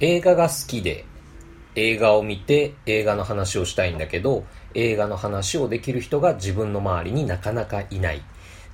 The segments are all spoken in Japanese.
映画が好きで映画を見て映画の話をしたいんだけど映画の話をできる人が自分の周りになかなかいない。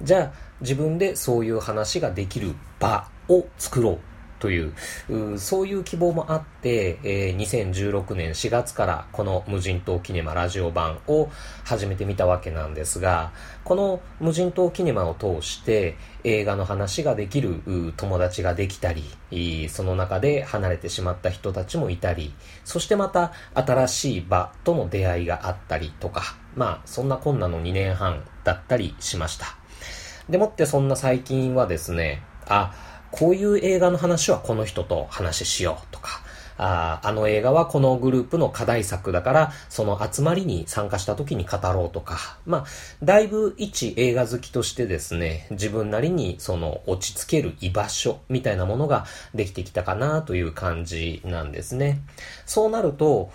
じゃあ自分でそういう話ができる場を作ろう。という、そういう希望もあって、えー、2016年4月からこの無人島キネマラジオ版を始めてみたわけなんですが、この無人島キネマを通して映画の話ができる友達ができたり、その中で離れてしまった人たちもいたり、そしてまた新しい場との出会いがあったりとか、まあそんなこんなの2年半だったりしました。でもってそんな最近はですね、あ、こういう映画の話はこの人と話しようとか、ああの映画はこのグループの課題作だから、その集まりに参加した時に語ろうとか、まあ、だいぶ一映画好きとしてですね、自分なりにその落ち着ける居場所みたいなものができてきたかなという感じなんですね。そうなると、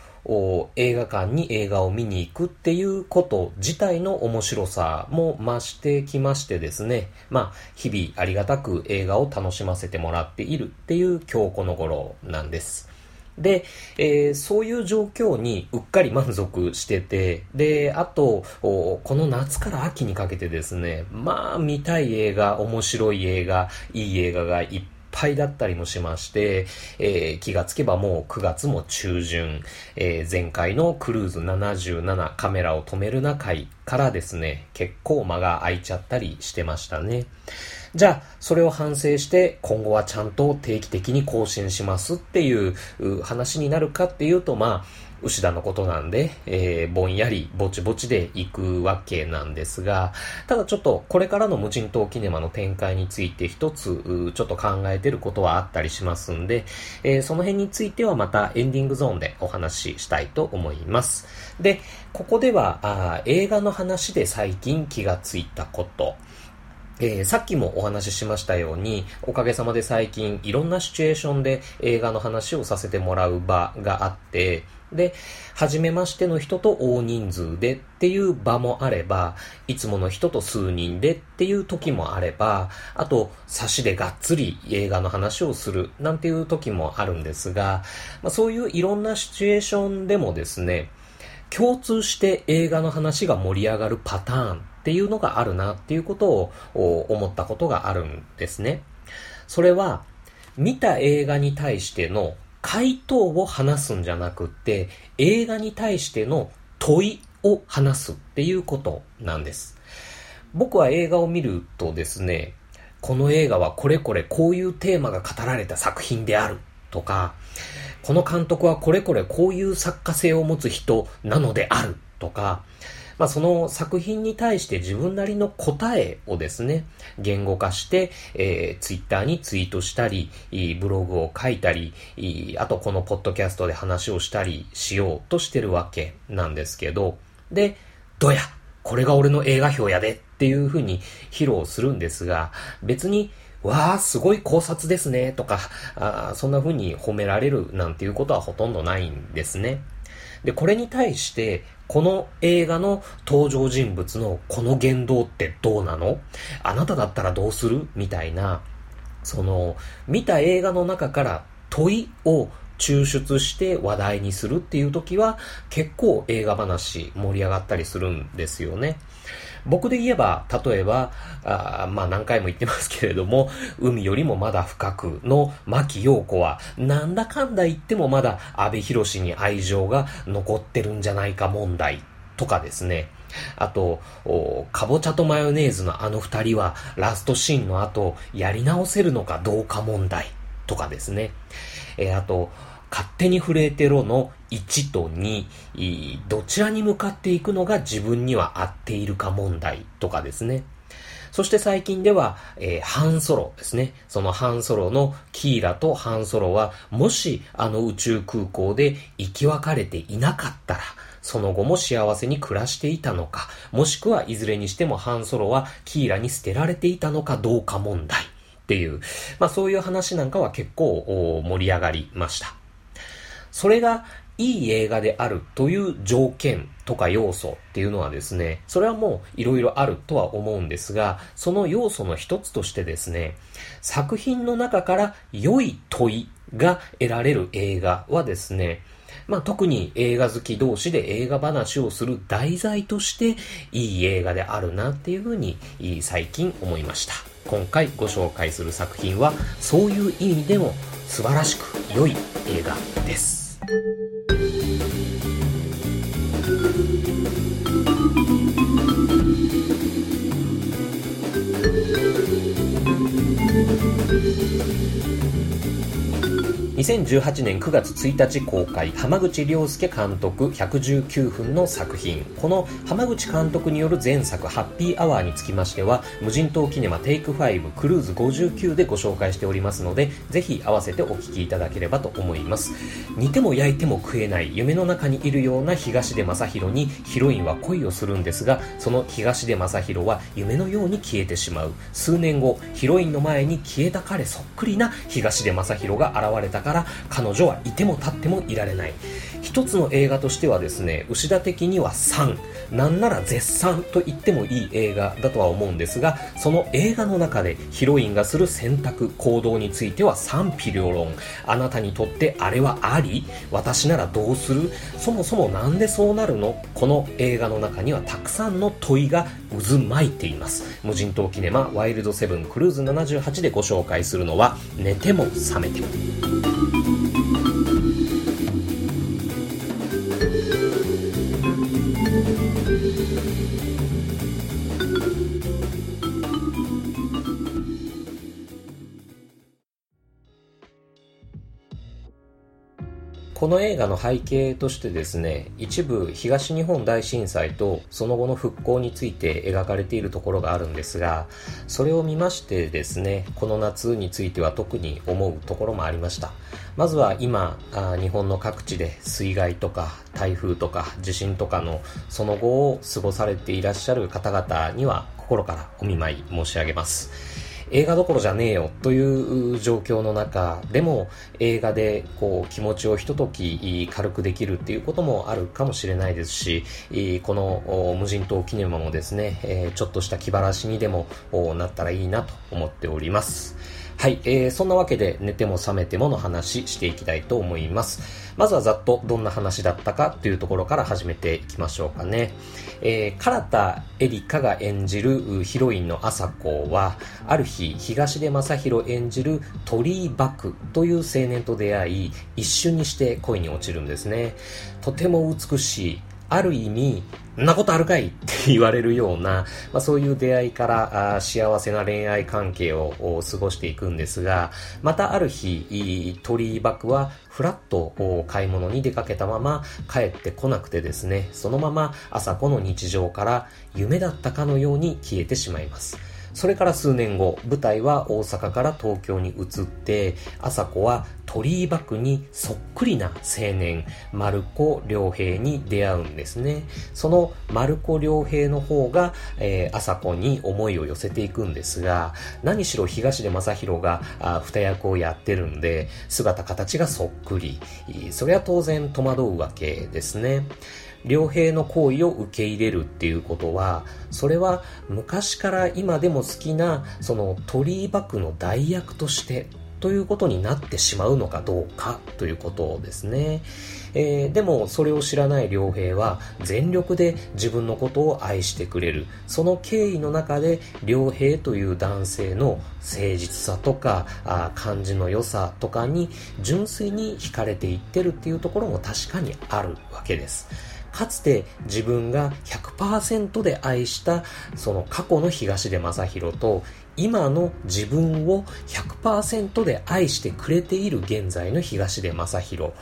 映画館に映画を見に行くっていうこと自体の面白さも増してきましてですね、まあ、日々ありがたく映画を楽しませてもらっているっていう今日この頃なんです。で、えー、そういう状況にうっかり満足してて、で、あと、この夏から秋にかけてですね、まあ見たい映画、面白い映画、いい映画がいっぱいぱいだったりもしまして、えー、気がつけばもう9月も中旬、えー、前回のクルーズ77カメラを止めるな会からですね、結構間が空いちゃったりしてましたね。じゃあ、それを反省して今後はちゃんと定期的に更新しますっていう話になるかっていうと、まあ、牛田のことなんで、えー、ぼんやりぼちぼちで行くわけなんですが、ただちょっとこれからの無人島キネマの展開について一つちょっと考えてることはあったりしますんで、えー、その辺についてはまたエンディングゾーンでお話ししたいと思います。で、ここではあ映画の話で最近気がついたこと、えー、さっきもお話ししましたように、おかげさまで最近いろんなシチュエーションで映画の話をさせてもらう場があって、で、初めましての人と大人数でっていう場もあれば、いつもの人と数人でっていう時もあれば、あと、差しでがっつり映画の話をするなんていう時もあるんですが、まあ、そういういろんなシチュエーションでもですね、共通して映画の話が盛り上がるパターンっていうのがあるなっていうことを思ったことがあるんですね。それは、見た映画に対しての回答を話すんじゃなくって、映画に対しての問いを話すっていうことなんです。僕は映画を見るとですね、この映画はこれこれこういうテーマが語られた作品であるとか、この監督はこれこれこういう作家性を持つ人なのであるとか、まあ、その作品に対して自分なりの答えをですね、言語化して、えー、ツイッターにツイートしたり、ブログを書いたり、あとこのポッドキャストで話をしたりしようとしてるわけなんですけど、で、どやこれが俺の映画表やでっていう風に披露するんですが、別にわあ、すごい考察ですね、とか、そんな風に褒められるなんていうことはほとんどないんですね。で、これに対して、この映画の登場人物のこの言動ってどうなの？あなただったらどうする？みたいな、その、見た映画の中から問いを抽出して話題にするっていう時は結構映画話盛り上がったりするんですよね。僕で言えば、例えば、あまあ何回も言ってますけれども、海よりもまだ深くの牧陽子は、なんだかんだ言ってもまだ安倍博士に愛情が残ってるんじゃないか問題とかですね。あと、かぼちゃとマヨネーズのあの二人はラストシーンの後、やり直せるのかどうか問題とかですね。えー、あと、勝手に震えてろの1と2、どちらに向かっていくのが自分には合っているか問題とかですね。そして最近では、えー、ハンソロですね。そのハンソロのキーラとハンソロは、もしあの宇宙空港で生き別れていなかったら、その後も幸せに暮らしていたのか、もしくはいずれにしてもハンソロはキーラに捨てられていたのかどうか問題っていう、まあそういう話なんかは結構盛り上がりました。それがいい映画であるという条件とか要素っていうのはですね、それはもういろいろあるとは思うんですが、その要素の一つとしてですね、作品の中から良い問いが得られる映画はですね、まあ、特に映画好き同士で映画話をする題材としていい映画であるなっていうふうに最近思いました。今回ご紹介する作品はそういう意味でも素晴らしく良い映画です。thank you 2018年9月1日公開、浜口亮介監督119分の作品。この浜口監督による前作、ハッピーアワーにつきましては、無人島キネマテイク5クルーズ59でご紹介しておりますので、ぜひ合わせてお聞きいただければと思います。煮ても焼いても食えない夢の中にいるような東出正宏にヒロインは恋をするんですが、その東出正宏は夢のように消えてしまう。数年後、ヒロインの前に消えた彼そっくりな東出正宏が現れたから彼女はいても立ってもいられない。一つの映画としてはですね牛田的には3なんなら絶賛と言ってもいい映画だとは思うんですがその映画の中でヒロインがする選択行動については賛否両論あなたにとってあれはあり？私ならどうする？そもそもなんでそうなるの？この映画の中にはたくさんの問いが渦巻いています。無人島キネマワイルドセブンクルーズ78でご紹介するのは寝ても覚めても。この映画の背景としてですね、一部東日本大震災とその後の復興について描かれているところがあるんですが、それを見ましてですね、この夏については特に思うところもありました。まずは今、日本の各地で水害とか台風とか地震とかのその後を過ごされていらっしゃる方々には心からお見舞い申し上げます。映画どころじゃねえよという状況の中でも映画でこう気持ちをひととき軽くできるっていうこともあるかもしれないですしこの無人島キネマもですねちょっとした気晴らしにでもなったらいいなと思っております。はい、えー、そんなわけで寝ても覚めてもの話していきたいと思います。まずはざっとどんな話だったかというところから始めていきましょうかね。えー、唐田エリカが演じるヒロインの朝子は、ある日、東出昌宏演じる鳥居クという青年と出会い、一瞬にして恋に落ちるんですね。とても美しい、ある意味、んなことあるかいって言われるような、まあ、そういう出会いからあ幸せな恋愛関係を過ごしていくんですが、またある日、鳥居幕はフラッと買い物に出かけたまま帰ってこなくてですね、そのまま朝子の日常から夢だったかのように消えてしまいます。それから数年後、舞台は大阪から東京に移って、朝子は鳥居幕にそっくりな青年、丸子良平に出会うんですね。その丸子良平の方が、えー、朝子に思いを寄せていくんですが、何しろ東出正宏があ二役をやってるんで、姿形がそっくり。それは当然戸惑うわけですね。良平の行為を受け入れるっていうことは、それは昔から今でも好きな、その鳥居幕の代役としてということになってしまうのかどうかということですね。えー、でもそれを知らない良平は全力で自分のことを愛してくれる。その経緯の中で良平という男性の誠実さとかあ感じの良さとかに純粋に惹かれていってるっていうところも確かにあるわけです。かつて自分が100%で愛したその過去の東出昌宏と今の自分を100%で愛してくれている現在の東出正宏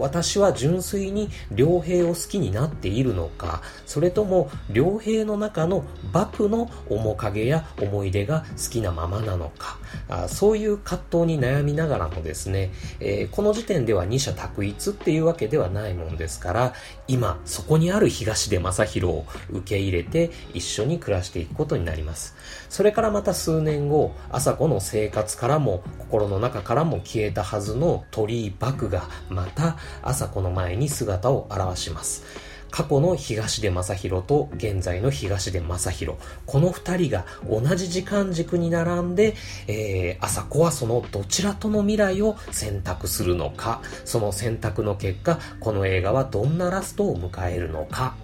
私は純粋に良平を好きになっているのか。それとも良平の中の幕の面影や思い出が好きなままなのか。あそういう葛藤に悩みながらもですね、えー、この時点では二者択一っていうわけではないもんですから今そこにある東出正宏を受け入れて一緒に暮らしていくことになります。それからまた数数年後、朝子の生活からも心の中からも消えたはずの鳥居幕がまた朝子の前に姿を現します。過去の東出正宏と現在の東出正宏。この二人が同じ時間軸に並んで、えー、朝子はそのどちらとの未来を選択するのか、その選択の結果、この映画はどんなラストを迎えるのか、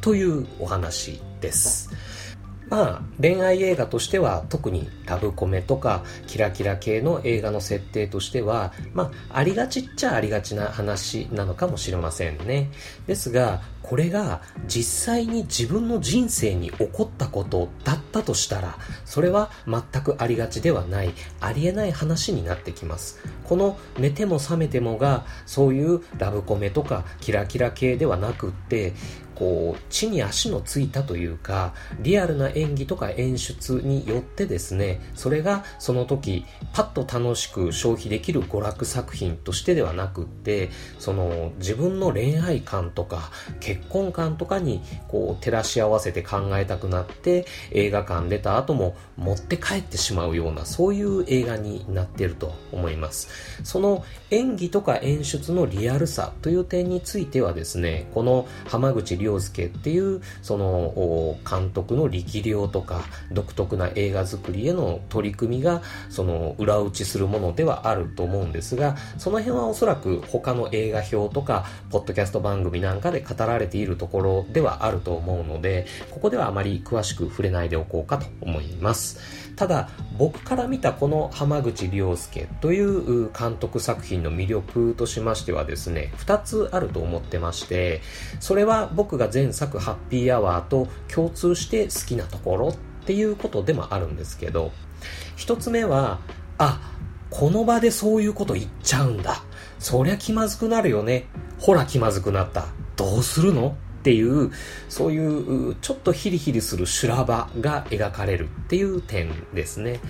というお話です。まあ、恋愛映画としては特にラブコメとかキラキラ系の映画の設定としては、まあ、ありがちっちゃありがちな話なのかもしれませんね。ですが、これが実際に自分の人生に起こったことだったとしたら、それは全くありがちではない、ありえない話になってきます。この寝ても覚めてもが、そういうラブコメとかキラキラ系ではなくって、こう、地に足のついたというか、リアルな演技とか演出によってですね、それがその時、パッと楽しく消費できる娯楽作品としてではなくって、その自分の恋愛観とか結婚観とかにこう照らし合わせて考えたくなって映画館出た後も持って帰ってしまうようなそういう映画になっていると思います。その演技とか演出のリアルさという点についてはですね、この浜口亮介っていうその監督の力量とか独特な映画作りへの取り組みがその裏打ちするものではあると思うんですがその辺はおそらく他の映画表とかポッドキャスト番組なんかで語られているところではあると思うのでここではあまり詳しく触れないでおこうかと思います。ただ僕から見たこの浜口亮介という監督作品の魅力としましてはですね2つあると思ってましてそれは僕が前作ハッピーアワーと共通して好きなところっていうことでもあるんですけど1つ目はあこの場でそういうこと言っちゃうんだ。そりゃ気まずくなるよね。ほら気まずくなった。どうするの？っていう、そういうちょっとヒリヒリする修羅場が描かれるっていう点ですね。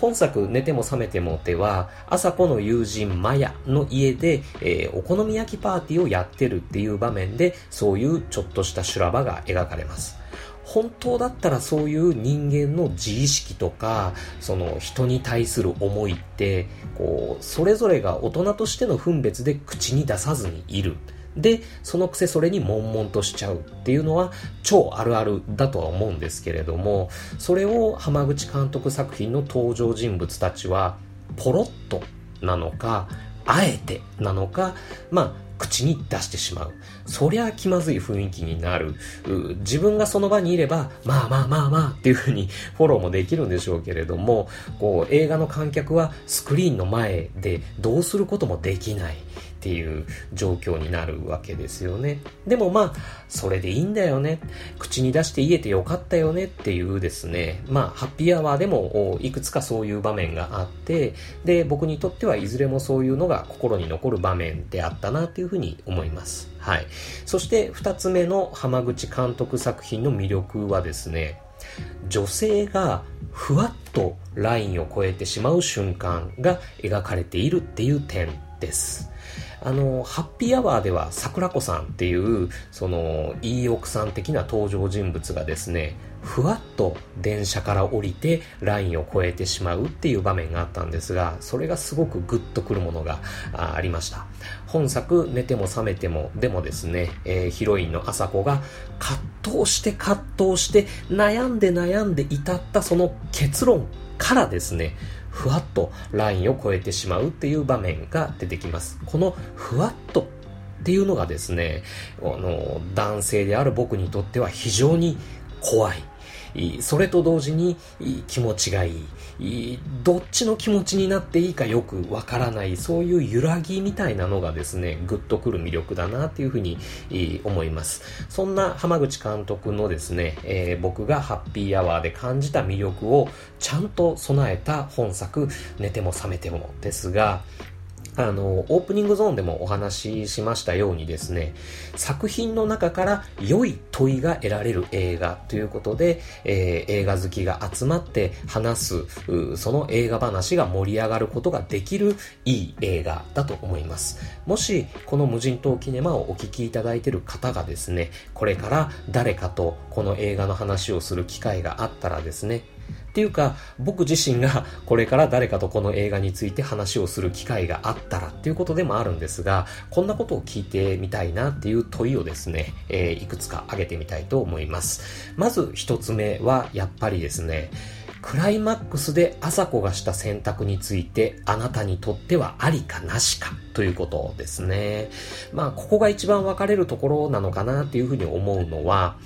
本作、寝ても覚めてもでは、朝子の友人マヤの家で、えー、お好み焼きパーティーをやってるっていう場面で、そういうちょっとした修羅場が描かれます。本当だったらそういう人間の自意識とか、その人に対する思いって、こう、それぞれが大人としての分別で口に出さずにいる。で、そのくせそれに悶々としちゃうっていうのは超あるあるだとは思うんですけれども、それを浜口監督作品の登場人物たちはポロッとなのか、あえてなのか、まあ、口に出してしまう。そりゃ気まずい雰囲気になる。自分がその場にいれば、まあまあまあまあっていうふうに フォローもできるんでしょうけれども、こう映画の観客はスクリーンの前でどうすることもできない。っていう状況になるわけですよね。でもまあ、それでいいんだよね。口に出して言えてよかったよねっていうですね、まあ、ハッピーアワーでもいくつかそういう場面があって、で、僕にとってはいずれもそういうのが心に残る場面であったなっていうふうに思います。はい。そして二つ目の浜口監督作品の魅力はですね、女性がふわっとラインを越えてしまう瞬間が描かれているっていう点です。あの、ハッピーアワーでは桜子さんっていう、その、いい奥さん的な登場人物がですね、ふわっと電車から降りてラインを越えてしまうっていう場面があったんですが、それがすごくグッとくるものがありました。本作、寝ても覚めても、でもですね、えー、ヒロインの朝子が葛藤して葛藤して悩んで悩んで至ったその結論からですね、ふわっとラインを越えてしまうっていう場面が出てきます。このふわっとっていうのがですね、あの、男性である僕にとっては非常に怖い。それと同時に気持ちがいい。どっちの気持ちになっていいかよくわからない、そういう揺らぎみたいなのがですね、ぐっとくる魅力だなっていうふうに思います。そんな浜口監督のですね、えー、僕がハッピーアワーで感じた魅力をちゃんと備えた本作、寝ても覚めてもですが、あの、オープニングゾーンでもお話ししましたようにですね、作品の中から良い問いが得られる映画ということで、えー、映画好きが集まって話す、その映画話が盛り上がることができるいい映画だと思います。もし、この無人島キネマをお聞きいただいている方がですね、これから誰かとこの映画の話をする機会があったらですね、っていうか、僕自身がこれから誰かとこの映画について話をする機会があったらっていうことでもあるんですが、こんなことを聞いてみたいなっていう問いをですね、えー、いくつか挙げてみたいと思います。まず一つ目は、やっぱりですね、クライマックスで朝子がした選択についてあなたにとってはありかなしかということですね。まあ、ここが一番分かれるところなのかなっていうふうに思うのは、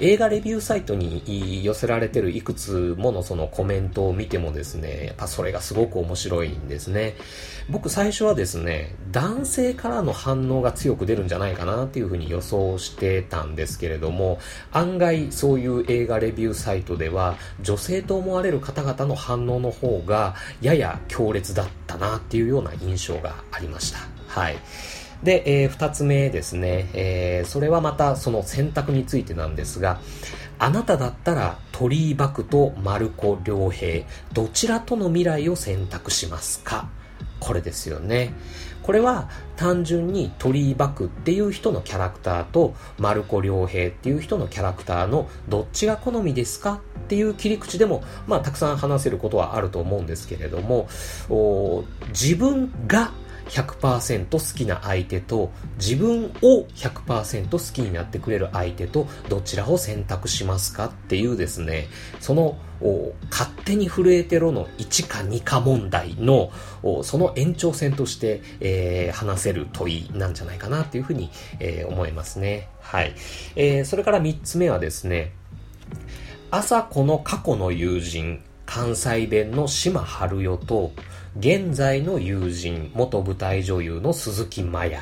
映画レビューサイトに寄せられてるいくつものそのコメントを見てもですね、やっぱそれがすごく面白いんですね。僕最初はですね、男性からの反応が強く出るんじゃないかなっていうふうに予想してたんですけれども、案外そういう映画レビューサイトでは、女性と思われる方々の反応の方がやや強烈だったなっていうような印象がありました。はい。で、えー、二つ目ですね、えー、それはまたその選択についてなんですが、あなただったら鳥居幕と丸子良平、どちらとの未来を選択しますか？これですよね。これは単純に鳥居幕っていう人のキャラクターと丸子良平っていう人のキャラクターのどっちが好みですか？っていう切り口でも、まあ、たくさん話せることはあると思うんですけれども、自分が100%好きな相手と自分を100%好きになってくれる相手とどちらを選択しますかっていうですね、その勝手に震えてろの1か2か問題のその延長線として、えー、話せる問いなんじゃないかなっていうふうに、えー、思いますね。はい。えー、それから3つ目はですね、朝子の過去の友人、関西弁の島春代と、現在の友人、元舞台女優の鈴木麻也。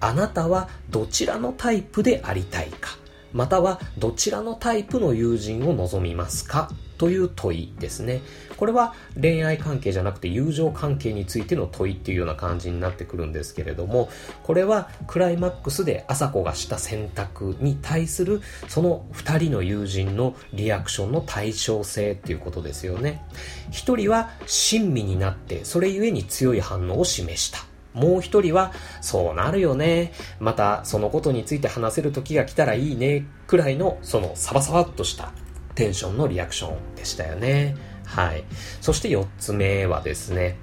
あなたはどちらのタイプでありたいか？またはどちらのタイプの友人を望みますか？という問いですね。これは恋愛関係じゃなくて友情関係についての問いっていうような感じになってくるんですけれども、これはクライマックスで朝子がした選択に対するその二人の友人のリアクションの対称性っていうことですよね。一人は親身になってそれゆえに強い反応を示した。もう一人は、そうなるよね。また、そのことについて話せる時が来たらいいね。くらいの、そのサバサバっとしたテンションのリアクションでしたよね。はい。そして4つ目はですね、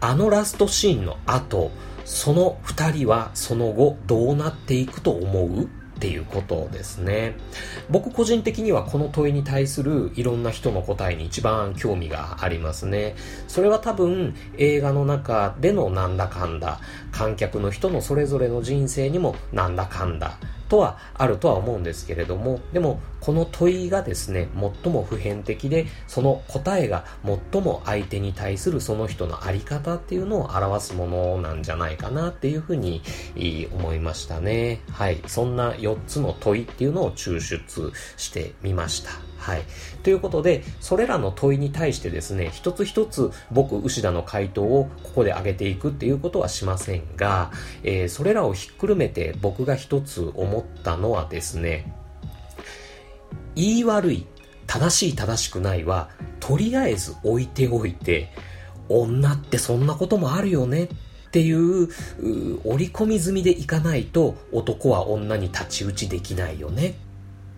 あのラストシーンの後、その2人はその後どうなっていくと思うっていうことですね。僕個人的にはこの問いに対するいろんな人の答えに一番興味がありますね。それは多分映画の中でのなんだかんだ、観客の人のそれぞれの人生にもなんだかんだ、とはあるとは思うんですけれども、でもこの問いがですね、最も普遍的で、その答えが最も相手に対するその人のあり方っていうのを表すものなんじゃないかなっていうふうに思いましたね。はい。そんな4つの問いっていうのを抽出してみました。はい。ということで、それらの問いに対してですね、一つ一つ僕、牛田の回答をここで上げていくっていうことはしませんが、えー、それらをひっくるめて僕が一つ思ったのはですね、言い悪い、正しい正しくないは、とりあえず置いておいて、女ってそんなこともあるよねっていう織り込み済みでいかないと男は女に太刀打ちできないよね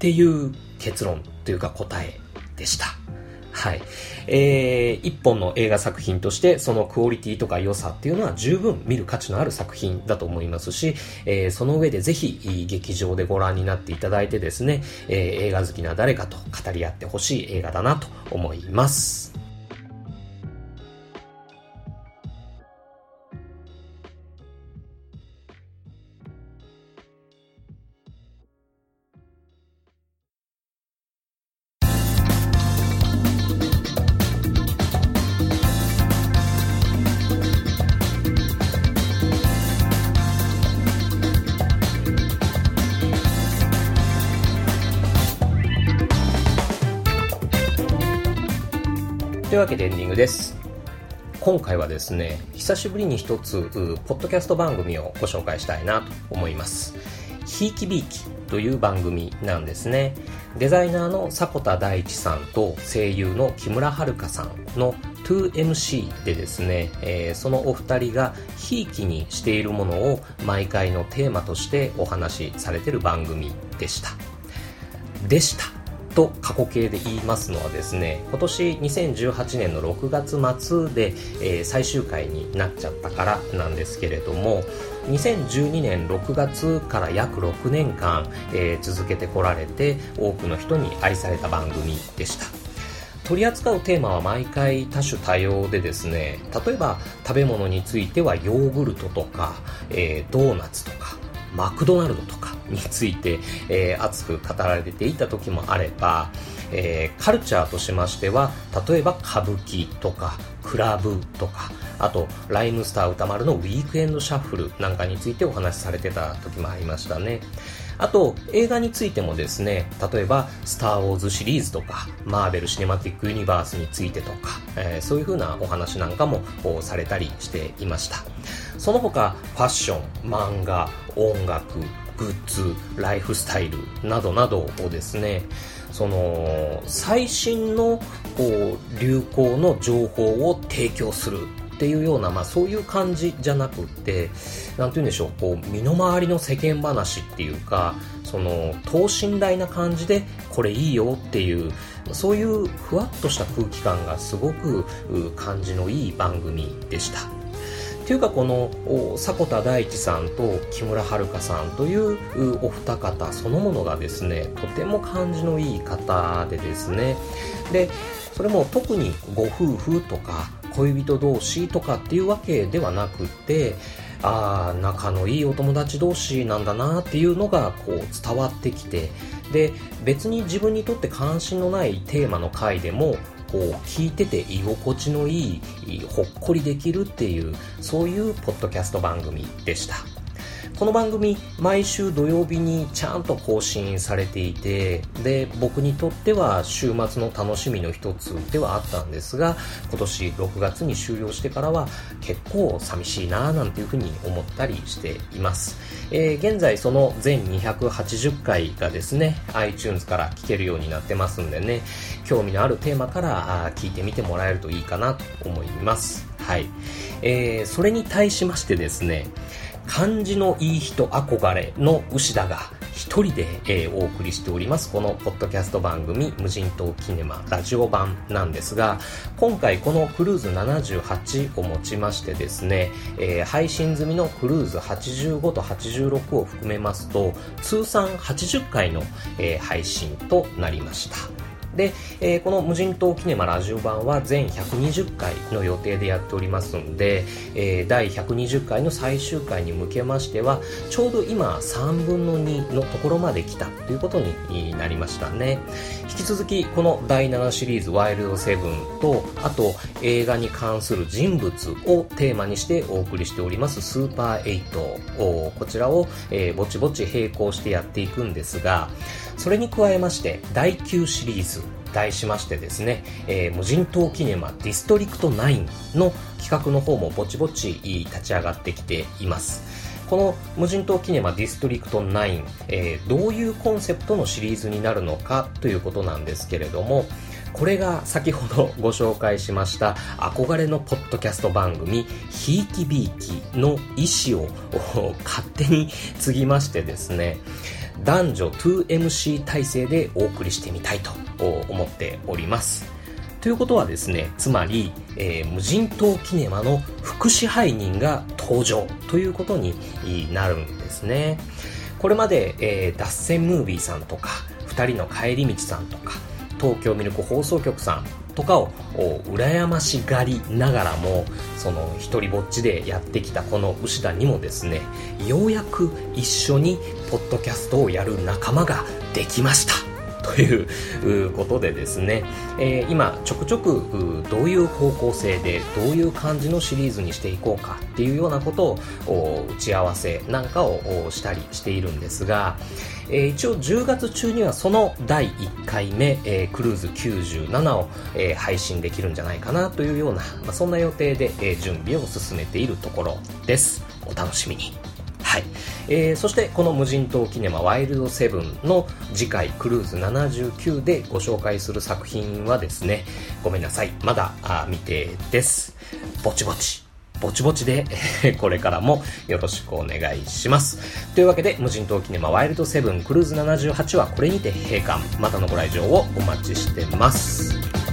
っていう結論というか答えでした。はい。えー、一本の映画作品として、そのクオリティとか良さっていうのは十分見る価値のある作品だと思いますし、えー、その上でぜひ劇場でご覧になっていただいてですね、えー、映画好きな誰かと語り合ってほしい映画だなと思います。というわけでエンディングです。今回はですね、久しぶりに一つ、ポッドキャスト番組をご紹介したいなと思います。ひいきびいきという番組なんですね。デザイナーの迫田大地さんと声優の木村遥さんの 2MC でですね、えー、そのお二人がひいきにしているものを毎回のテーマとしてお話しされてる番組でした。でした。と過去形で言いますのはですね今年2018年の6月末で、えー、最終回になっちゃったからなんですけれども2012年6月から約6年間、えー、続けてこられて多くの人に愛された番組でした。取り扱うテーマは毎回多種多様でですね例えば食べ物についてはヨーグルトとか、えー、ドーナツとかマクドナルドとかについて、えー、熱く語られていた時もあれば、えー、カルチャーとしましては例えば歌舞伎とかクラブとかあとライムスター歌丸のウィークエンドシャッフルなんかについてお話しされてた時もありましたね。あと映画についてもですね例えば「スター・ウォーズ」シリーズとかマーベル・シネマティック・ユニバースについてとか、えー、そういう風なお話なんかもされたりしていました。その他ファッション漫画音楽グッズライフスタイルなどなどをですねその最新のこう流行の情報を提供するっていうような、まあ、そういう感じじゃなくって何て言うんでしょうこう身の回りの世間話っていうかその等身大な感じでこれいいよっていうそういうふわっとした空気感がすごく感じのいい番組でした。っていうかこの迫田大地さんと木村遥さんというお二方そのものがですねとても感じのいい方でですね。でそれも特にご夫婦とか恋人同士とかっていうわけではなくてああ仲のいいお友達同士なんだなっていうのがこう伝わってきてで別に自分にとって関心のないテーマの回でもこう聞いてて居心地のいいほっこりできるっていうそういうポッドキャスト番組でした。この番組毎週土曜日にちゃんと更新されていてで僕にとっては週末の楽しみの一つではあったんですが今年6月に終了してからは結構寂しいなぁなんていうふうに思ったりしています、えー、現在その全280回がですね iTunes から聞けるようになってますんでね興味のあるテーマから聞いてみてもらえるといいかなと思います。はい、えー、それに対しましてですね漢字のいい人憧れの牛田が一人で、えー、お送りしております。このポッドキャスト番組無人島キネマラジオ版なんですが今回このクルーズ78をもちましてですね、えー、配信済みのクルーズ85と86を含めますと通算80回の、えー、配信となりました。で、えー、この無人島キネマラジオ版は全120回の予定でやっておりますんで、えー、第120回の最終回に向けましてはちょうど今3分の2のところまで来たということになりましたね。引き続きこの第7シリーズワイルドセブンとあと映画に関する人物をテーマにしてお送りしておりますスーパー8こちらを、えー、ぼちぼち並行してやっていくんですがそれに加えまして第9シリーズ題しましてですね、えー、無人島キネマディストリクト9の企画の方もぼちぼち立ち上がってきています。この無人島キネマディストリクト9、えー、どういうコンセプトのシリーズになるのかということなんですけれどもこれが先ほどご紹介しました憧れのポッドキャスト番組「ひいきびいき」の意思を 勝手に継ぎましてですね男女 2MC 体制でお送りしてみたいと思っております。ということはですね、つまり、えー、無人島キネマの副支配人が登場ということになるんですね。これまで、えー、脱線ムービーさんとか、二人の帰り道さんとか、東京ミルク放送局さんとかを羨ましがりながらもその一人ぼっちでやってきたこの牛田にもですねようやく一緒にポッドキャストをやる仲間ができました。ということでですね、えー、今ちょくちょくどういう方向性でどういう感じのシリーズにしていこうかっていうようなことを打ち合わせなんかをしたりしているんですが、えー、一応10月中にはその第1回目、えー、クルーズ97を、えー、配信できるんじゃないかなというような、まあ、そんな予定で、え準備を進めているところです。お楽しみに。はい。えー、そしてこの無人島キネマワイルドセブンの次回クルーズ79でご紹介する作品はですね、ごめんなさい。まだ未定です。ぼちぼち。ぼちぼちで、これからもよろしくお願いします。というわけで、無人島キネマワイルドセブンクルーズ78はこれにて閉館。またのご来場をお待ちしてます。